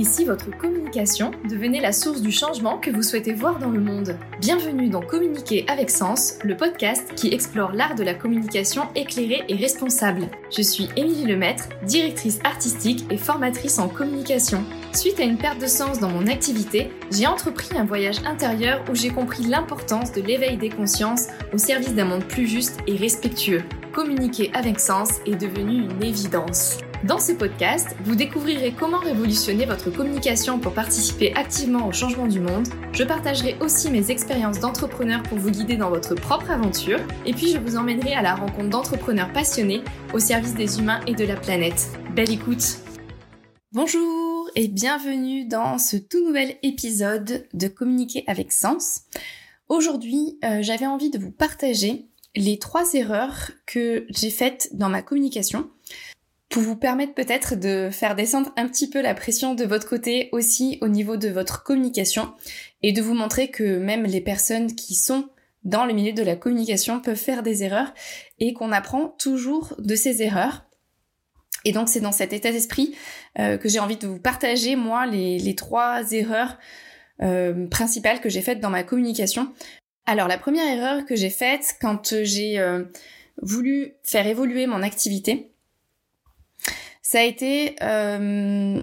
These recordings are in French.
Si votre communication devenait la source du changement que vous souhaitez voir dans le monde Bienvenue dans Communiquer avec Sens, le podcast qui explore l'art de la communication éclairée et responsable. Je suis Émilie Lemaître, directrice artistique et formatrice en communication. Suite à une perte de sens dans mon activité, j'ai entrepris un voyage intérieur où j'ai compris l'importance de l'éveil des consciences au service d'un monde plus juste et respectueux. Communiquer avec sens est devenu une évidence. Dans ce podcast, vous découvrirez comment révolutionner votre communication pour participer activement au changement du monde. Je partagerai aussi mes expériences d'entrepreneur pour vous guider dans votre propre aventure. Et puis je vous emmènerai à la rencontre d'entrepreneurs passionnés au service des humains et de la planète. Belle écoute Bonjour et bienvenue dans ce tout nouvel épisode de Communiquer avec Sens. Aujourd'hui, euh, j'avais envie de vous partager les trois erreurs que j'ai faites dans ma communication pour vous permettre peut-être de faire descendre un petit peu la pression de votre côté aussi au niveau de votre communication et de vous montrer que même les personnes qui sont dans le milieu de la communication peuvent faire des erreurs et qu'on apprend toujours de ces erreurs. Et donc c'est dans cet état d'esprit euh, que j'ai envie de vous partager moi les, trois erreurs euh, principales que j'ai faites dans ma communication. Alors la première erreur que j'ai faite quand j'ai euh, voulu faire évoluer mon activité, ça a été euh,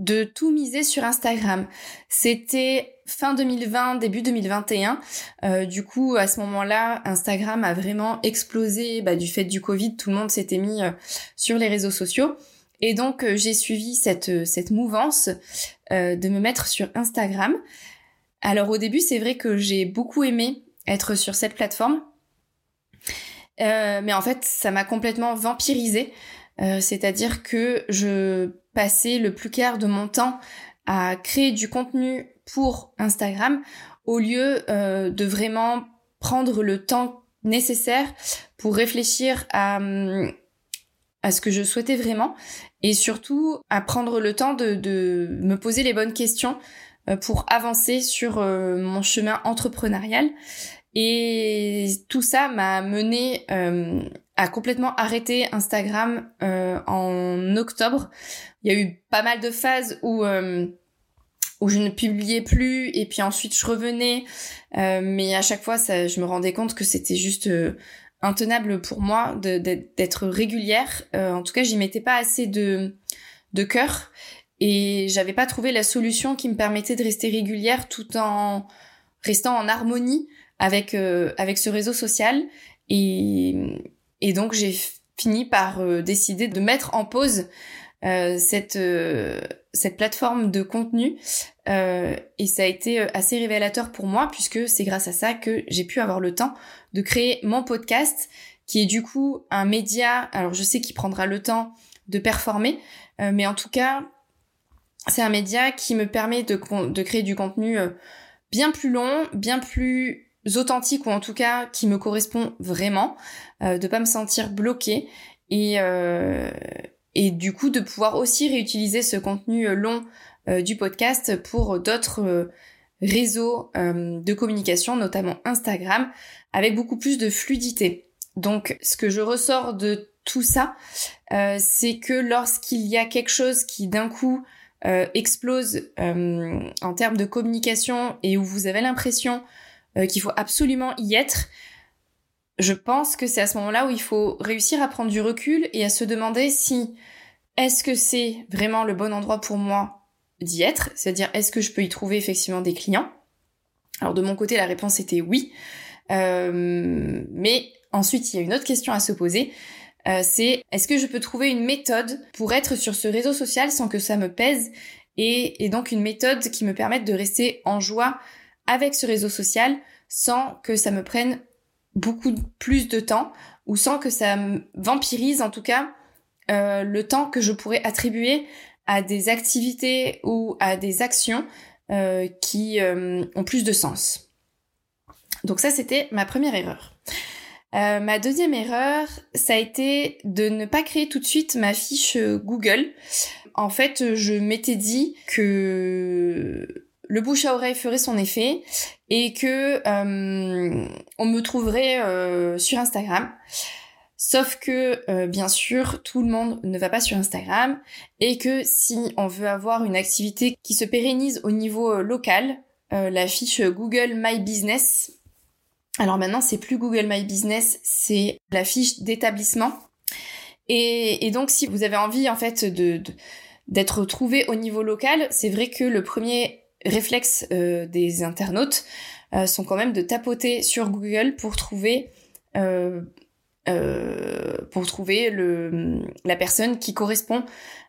de tout miser sur Instagram. C'était fin 2020, début 2021. Euh, du coup, à ce moment-là, Instagram a vraiment explosé bah, du fait du Covid. Tout le monde s'était mis euh, sur les réseaux sociaux. Et donc, j'ai suivi cette, cette mouvance de me mettre sur Instagram. Alors au début, c'est vrai que j'ai beaucoup aimé être sur cette plateforme. mais en fait, ça m'a complètement vampirisé. Euh, c'est-à-dire que je passais le plus clair de mon temps à créer du contenu pour Instagram au lieu euh, de vraiment prendre le temps nécessaire pour réfléchir à, à ce que je souhaitais vraiment et surtout à prendre le temps de, de me poser les bonnes questions euh, pour avancer sur mon chemin entrepreneurial. Et tout ça m'a mené a complètement arrêté Instagram euh, en octobre. Il y a eu pas mal de phases où euh, où je ne publiais plus et puis ensuite je revenais, euh, mais à chaque fois ça, je me rendais compte que c'était juste intenable pour moi d'être régulière. en tout cas, j'y mettais pas assez de de cœur et j'avais pas trouvé la solution qui me permettait de rester régulière tout en restant en harmonie avec avec ce réseau social et et donc j'ai fini par euh, décider de mettre en pause euh, cette euh, cette plateforme de contenu. Et ça a été assez révélateur pour moi puisque c'est grâce à ça que j'ai pu avoir le temps de créer mon podcast qui est du coup un média alors je sais qu'il prendra le temps de performer mais en tout cas c'est un média qui me permet de, de créer du contenu bien plus long bien plus authentique ou en tout cas qui me correspond vraiment, euh, de pas me sentir bloquée et euh, et du coup de pouvoir aussi réutiliser ce contenu euh, long euh, du podcast pour d'autres réseaux de communication, notamment Instagram, avec beaucoup plus de fluidité. Donc ce que je ressors de tout ça, c'est que lorsqu'il y a quelque chose qui d'un coup explose en termes de communication et où vous avez l'impression euh, qu'il faut absolument y être, je pense que c'est à ce moment-là où il faut réussir à prendre du recul et à se demander si est-ce que c'est vraiment le bon endroit pour moi d'y être, c'est-à-dire est-ce que je peux y trouver effectivement des clients? Alors de mon côté, la réponse était oui, euh, mais ensuite il y a une autre question à se poser. Euh, c'est est-ce que je peux trouver une méthode pour être sur ce réseau social sans que ça me pèse et, et donc une méthode qui me permette de rester en joie avec ce réseau social sans que ça me prenne beaucoup plus de temps ou sans que ça vampirise en tout cas euh, le temps que je pourrais attribuer à des activités ou à des actions euh, qui euh, ont plus de sens. Donc ça c'était ma première erreur. ma deuxième erreur, ça a été de ne pas créer tout de suite ma fiche Google. En fait, je m'étais dit que le bouche à oreille ferait son effet et que euh, on me trouverait euh, sur Instagram. Sauf que, euh, bien sûr, tout le monde ne va pas sur Instagram et que si on veut avoir une activité qui se pérennise au niveau euh, local, la fiche Google My Business, alors maintenant c'est plus Google My Business, c'est la fiche d'établissement. Et, donc si vous avez envie en fait d'être trouvé au niveau local, c'est vrai que le premier réflexe euh, des internautes euh, sont quand même de tapoter sur Google pour trouver euh, la personne qui correspond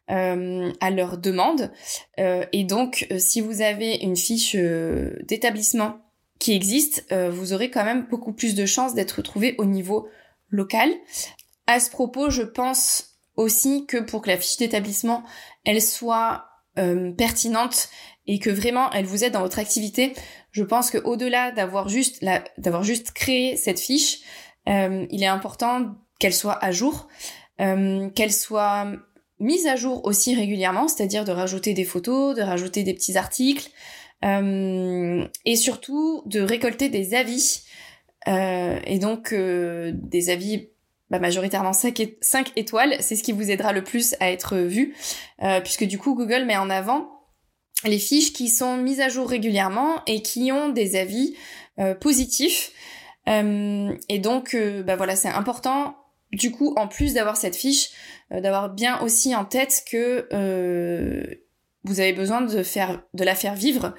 à leur demande. et donc, si vous avez une fiche d'établissement qui existe, vous aurez quand même beaucoup plus de chances d'être trouvé au niveau local. À ce propos, je pense aussi que pour que la fiche d'établissement elle soit pertinente et que vraiment elle vous aide dans votre activité, je pense que au-delà d'avoir juste d'avoir juste créé cette fiche, euh, il est important qu'elle soit à jour, euh, qu'elle soit mise à jour aussi régulièrement, c'est-à-dire de rajouter des photos, de rajouter des petits articles, euh, et surtout de récolter des avis, et donc des avis bah, majoritairement 5, 5 étoiles, c'est ce qui vous aidera le plus à être vu, puisque du coup Google met en avant les fiches qui sont mises à jour régulièrement et qui ont des avis euh, positifs. Euh, et donc, euh, bah voilà, c'est important. Du coup, en plus d'avoir cette fiche, d'avoir bien aussi en tête que vous avez besoin de faire, de la faire vivre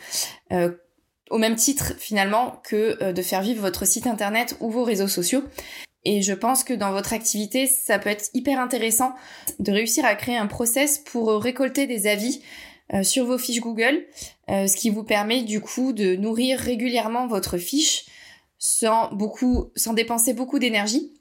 au même titre finalement que de faire vivre votre site internet ou vos réseaux sociaux. Et je pense que dans votre activité, ça peut être hyper intéressant de réussir à créer un process pour récolter des avis euh, sur vos fiches Google, euh, ce qui vous permet du coup de nourrir régulièrement votre fiche sans beaucoup, sans dépenser beaucoup d'énergie.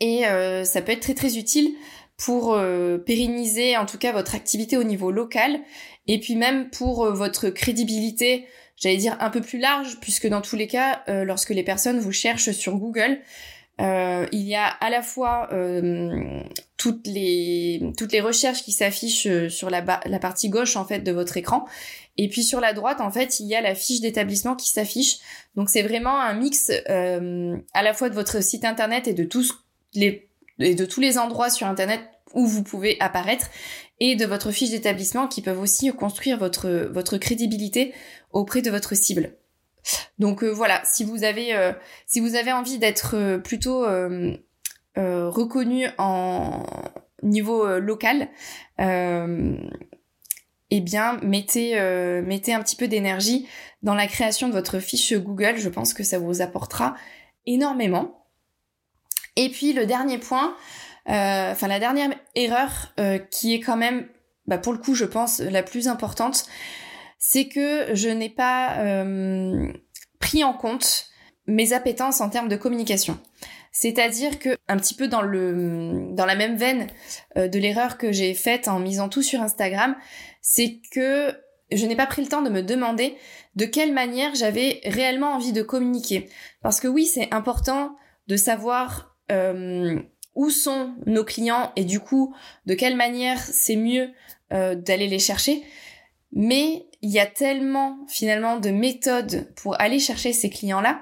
Et euh, ça peut être très très utile pour pérenniser en tout cas votre activité au niveau local et puis même pour votre crédibilité, j'allais dire un peu plus large puisque dans tous les cas, lorsque les personnes vous cherchent sur Google, euh, il y a à la fois euh, toutes les toutes les recherches qui s'affichent euh, sur la, la partie gauche en fait de votre écran et puis sur la droite en fait il y a la fiche d'établissement qui s'affiche donc c'est vraiment un mix à la fois de votre site internet et de tous les de tous les endroits sur internet où vous pouvez apparaître et de votre fiche d'établissement qui peuvent aussi construire votre votre crédibilité auprès de votre cible. Donc euh, voilà, si vous avez euh, si vous avez envie d'être euh, plutôt reconnu en niveau local, eh bien mettez mettez un petit peu d'énergie dans la création de votre fiche Google. Je pense que ça vous apportera énormément. Et puis le dernier point, enfin la dernière erreur qui est quand même, bah, pour le coup, je pense la plus importante, c'est que je n'ai pas euh, pris en compte mes appétences en termes de communication. C'est-à-dire que un petit peu dans le dans la même veine euh, de l'erreur que j'ai faite en misant tout sur Instagram, c'est que je n'ai pas pris le temps de me demander de quelle manière j'avais réellement envie de communiquer. Parce que oui, c'est important de savoir euh, où sont nos clients et du coup de quelle manière c'est mieux d'aller les chercher. Mais il y a tellement finalement de méthodes pour aller chercher ces clients-là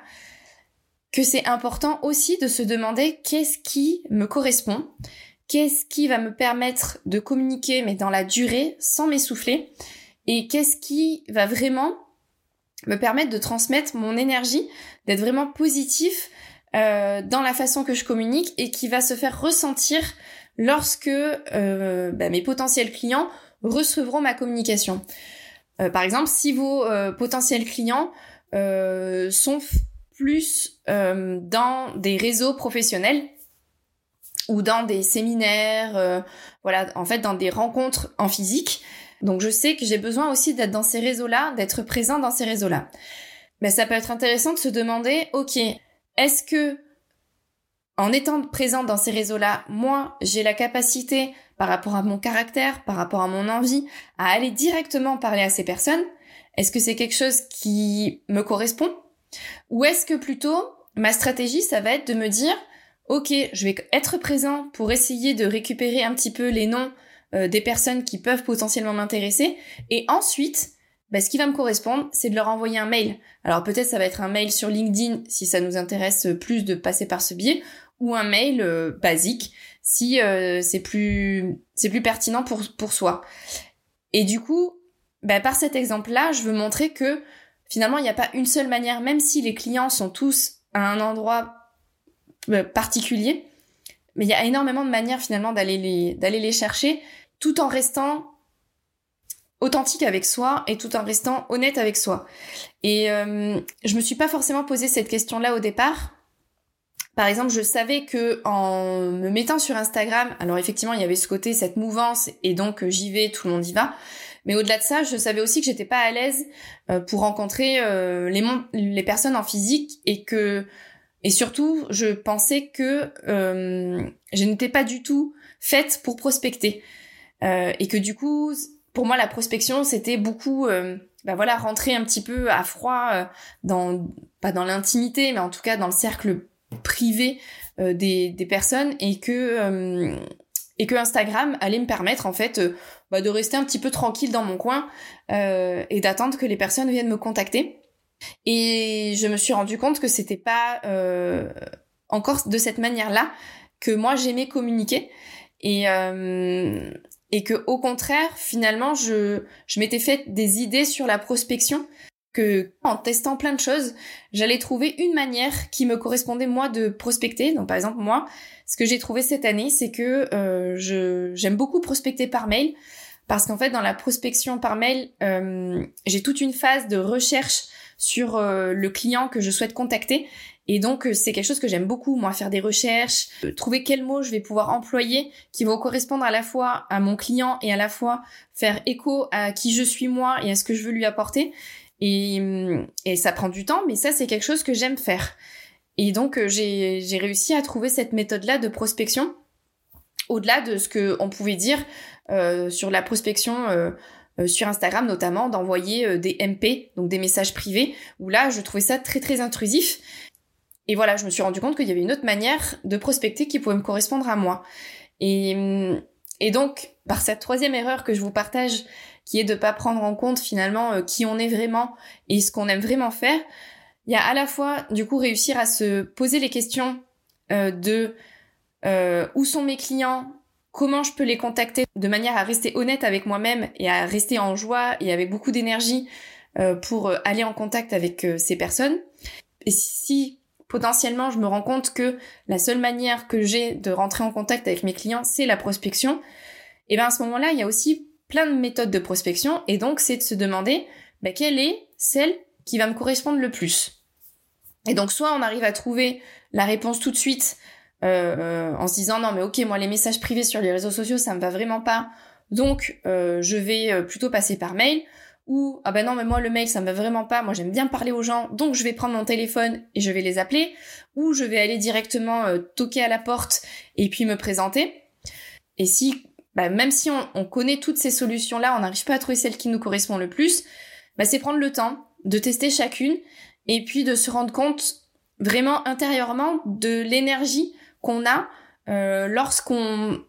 que c'est important aussi de se demander qu'est-ce qui me correspond, qu'est-ce qui va me permettre de communiquer mais dans la durée sans m'essouffler et qu'est-ce qui va vraiment me permettre de transmettre mon énergie, d'être vraiment positif euh, dans la façon que je communique et qui va se faire ressentir lorsque euh, bah, mes potentiels clients recevront ma communication. Euh, par exemple, si vos euh, potentiels clients euh, sont plus dans des réseaux professionnels ou dans des séminaires, voilà, en fait, dans des rencontres en physique. Donc, je sais que j'ai besoin aussi d'être dans ces réseaux-là, d'être présent dans ces réseaux-là. Mais ça peut être intéressant de se demander, ok, est-ce que en étant présent dans ces réseaux-là, moi, j'ai la capacité par rapport à mon caractère, par rapport à mon envie, à aller directement parler à ces personnes Est-ce que c'est quelque chose qui me correspond? Ou est-ce que plutôt ma stratégie, ça va être de me dire, ok, je vais être présent pour essayer de récupérer un petit peu les noms euh, des personnes qui peuvent potentiellement m'intéresser, et ensuite, bah, ce qui va me correspondre, c'est de leur envoyer un mail. Alors peut-être ça va être un mail sur LinkedIn si ça nous intéresse plus de passer par ce biais, ou un mail basique si c'est plus c'est plus pertinent pour pour soi. Et du coup, bah, par cet exemple-là, je veux montrer que finalement, il n'y a pas une seule manière, même si les clients sont tous à un endroit particulier, mais il y a énormément de manières finalement d'aller les d'aller les chercher tout en restant authentique avec soi et tout en restant honnête avec soi. Et euh, je me suis pas forcément posé cette question-là au départ. Par exemple, je savais que en me mettant sur Instagram, alors effectivement, il y avait ce côté, cette mouvance, et donc euh, j'y vais, tout le monde y va. Mais au-delà de ça, je savais aussi que j'étais pas à l'aise euh, pour rencontrer euh, les, personnes en physique et que et surtout, je pensais que je n'étais pas du tout faite pour prospecter et que du coup, pour moi, la prospection, c'était beaucoup, euh, bah voilà, rentrer un petit peu à froid euh, dans, pas dans l'intimité, mais en tout cas dans le cercle privé euh, des, personnes et que et que Instagram allait me permettre en fait bah, de rester un petit peu tranquille dans mon coin et d'attendre que les personnes viennent me contacter. Et je me suis rendu compte que c'était pas encore de cette manière-là que moi j'aimais communiquer. Et, et que au contraire finalement je je m'étais fait des idées sur la prospection que en testant plein de choses j'allais trouver une manière qui me correspondait moi de prospecter. Donc par exemple moi ce que j'ai trouvé cette année c'est que euh, je j'aime beaucoup prospecter par mail. Parce qu'en fait dans la prospection par mail euh, j'ai toute une phase de recherche sur euh, le client que je souhaite contacter. Et donc, euh, c'est quelque chose que j'aime beaucoup, moi, faire des recherches, trouver quels mots je vais pouvoir employer qui vont correspondre à la fois à mon client et à la fois faire écho à qui je suis moi et à ce que je veux lui apporter. Et, et ça prend du temps, mais ça, c'est quelque chose que j'aime faire. Et donc, euh, j'ai réussi à trouver cette méthode-là de prospection, au-delà de ce que on pouvait dire euh, sur la prospection euh, sur Instagram notamment, d'envoyer des MP, donc des messages privés, où là, je trouvais ça très très intrusif. Et voilà, je me suis rendu compte qu'il y avait une autre manière de prospecter qui pouvait me correspondre à moi. Et, et donc, par cette troisième erreur que je vous partage, qui est de pas prendre en compte finalement euh, qui on est vraiment et ce qu'on aime vraiment faire, il y a à la fois du coup réussir à se poser les questions euh, de euh, où sont mes clients, comment je peux les contacter de manière à rester honnête avec moi-même et à rester en joie et avec beaucoup d'énergie pour aller en contact avec ces personnes. Et si potentiellement je me rends compte que la seule manière que j'ai de rentrer en contact avec mes clients, c'est la prospection, et bien à ce moment-là, il y a aussi plein de méthodes de prospection, et donc c'est de se demander ben, quelle est celle qui va me correspondre le plus. Et donc soit on arrive à trouver la réponse tout de suite euh, euh, en se disant non mais ok moi les messages privés sur les réseaux sociaux ça me va vraiment pas, donc euh, je vais plutôt passer par mail, ou ah ben non mais moi le mail ça me va vraiment pas, moi j'aime bien parler aux gens, donc je vais prendre mon téléphone et je vais les appeler, ou je vais aller directement euh, toquer à la porte et puis me présenter. Et si, bah, même si on, connaît toutes ces solutions là, on n'arrive pas à trouver celle qui nous correspond le plus, bah, c'est prendre le temps de tester chacune et puis de se rendre compte vraiment intérieurement de l'énergie qu'on a euh, lorsqu'on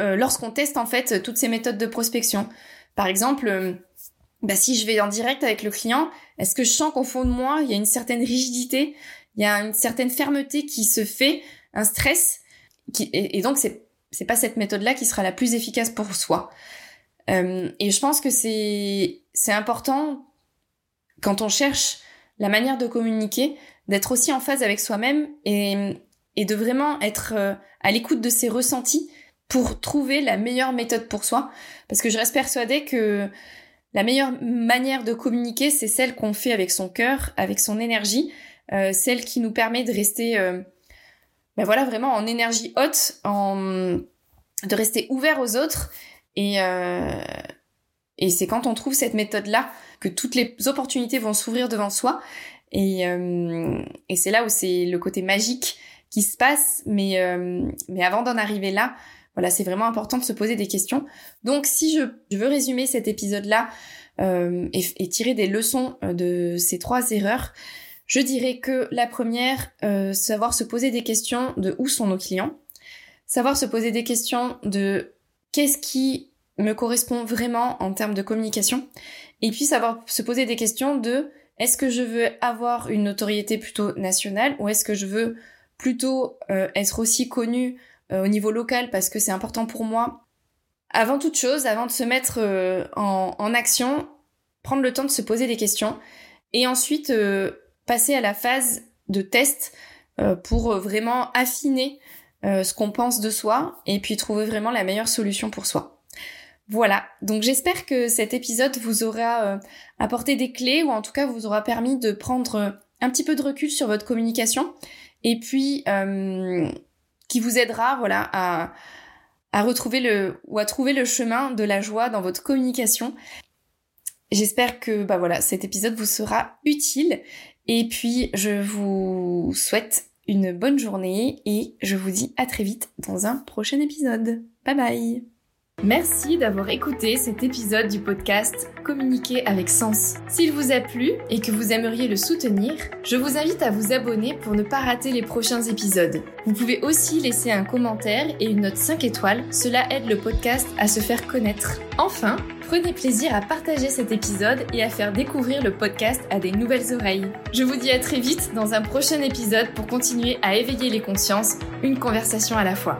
euh, lorsqu'on teste en fait toutes ces méthodes de prospection. Par exemple bah, si je vais en direct avec le client, est-ce que je sens qu'au fond de moi, il y a une certaine rigidité, il y a une certaine fermeté qui se fait, un stress, qui, et, donc c'est c'est pas cette méthode-là qui sera la plus efficace pour soi. Euh, et je pense que c'est c'est important quand on cherche la manière de communiquer, d'être aussi en phase avec soi-même et et de vraiment être euh, à l'écoute de ses ressentis pour trouver la meilleure méthode pour soi. Parce que je reste persuadée que la meilleure manière de communiquer, c'est celle qu'on fait avec son cœur, avec son énergie, euh, celle qui nous permet de rester, euh, ben voilà, vraiment en énergie haute, en de rester ouvert aux autres. Et euh, et c'est quand on trouve cette méthode-là que toutes les opportunités vont s'ouvrir devant soi. Et, euh, et c'est là où c'est le côté magique qui se passe. Mais, euh, mais avant d'en arriver là, voilà, c'est vraiment important de se poser des questions. Donc si je, veux résumer cet épisode-là et, tirer des leçons de ces trois erreurs, je dirais que la première, euh, savoir se poser des questions de où sont nos clients, savoir se poser des questions de qu'est-ce qui me correspond vraiment en termes de communication, et puis savoir se poser des questions de est-ce que je veux avoir une notoriété plutôt nationale ou est-ce que je veux plutôt être aussi connu au niveau local parce que c'est important pour moi. Avant toute chose, avant de se mettre en, en, action, prendre le temps de se poser des questions. Et ensuite passer à la phase de test pour vraiment affiner ce qu'on pense de soi et puis trouver vraiment la meilleure solution pour soi. Voilà, donc j'espère que cet épisode vous aura euh, apporté des clés ou en tout cas vous aura permis de prendre euh, un petit peu de recul sur votre communication et puis euh, qui vous aidera voilà à, à retrouver le ou à trouver le chemin de la joie dans votre communication. J'espère que bah voilà, cet épisode vous sera utile et puis je vous souhaite une bonne journée et je vous dis à très vite dans un prochain épisode. Bye bye Merci d'avoir écouté cet épisode du podcast Communiquer avec sens. S'il vous a plu et que vous aimeriez le soutenir, je vous invite à vous abonner pour ne pas rater les prochains épisodes. Vous pouvez aussi laisser un commentaire et une note 5 étoiles, cela aide le podcast à se faire connaître. Enfin, prenez plaisir à partager cet épisode et à faire découvrir le podcast à des nouvelles oreilles. Je vous dis à très vite dans un prochain épisode pour continuer à éveiller les consciences, une conversation à la fois.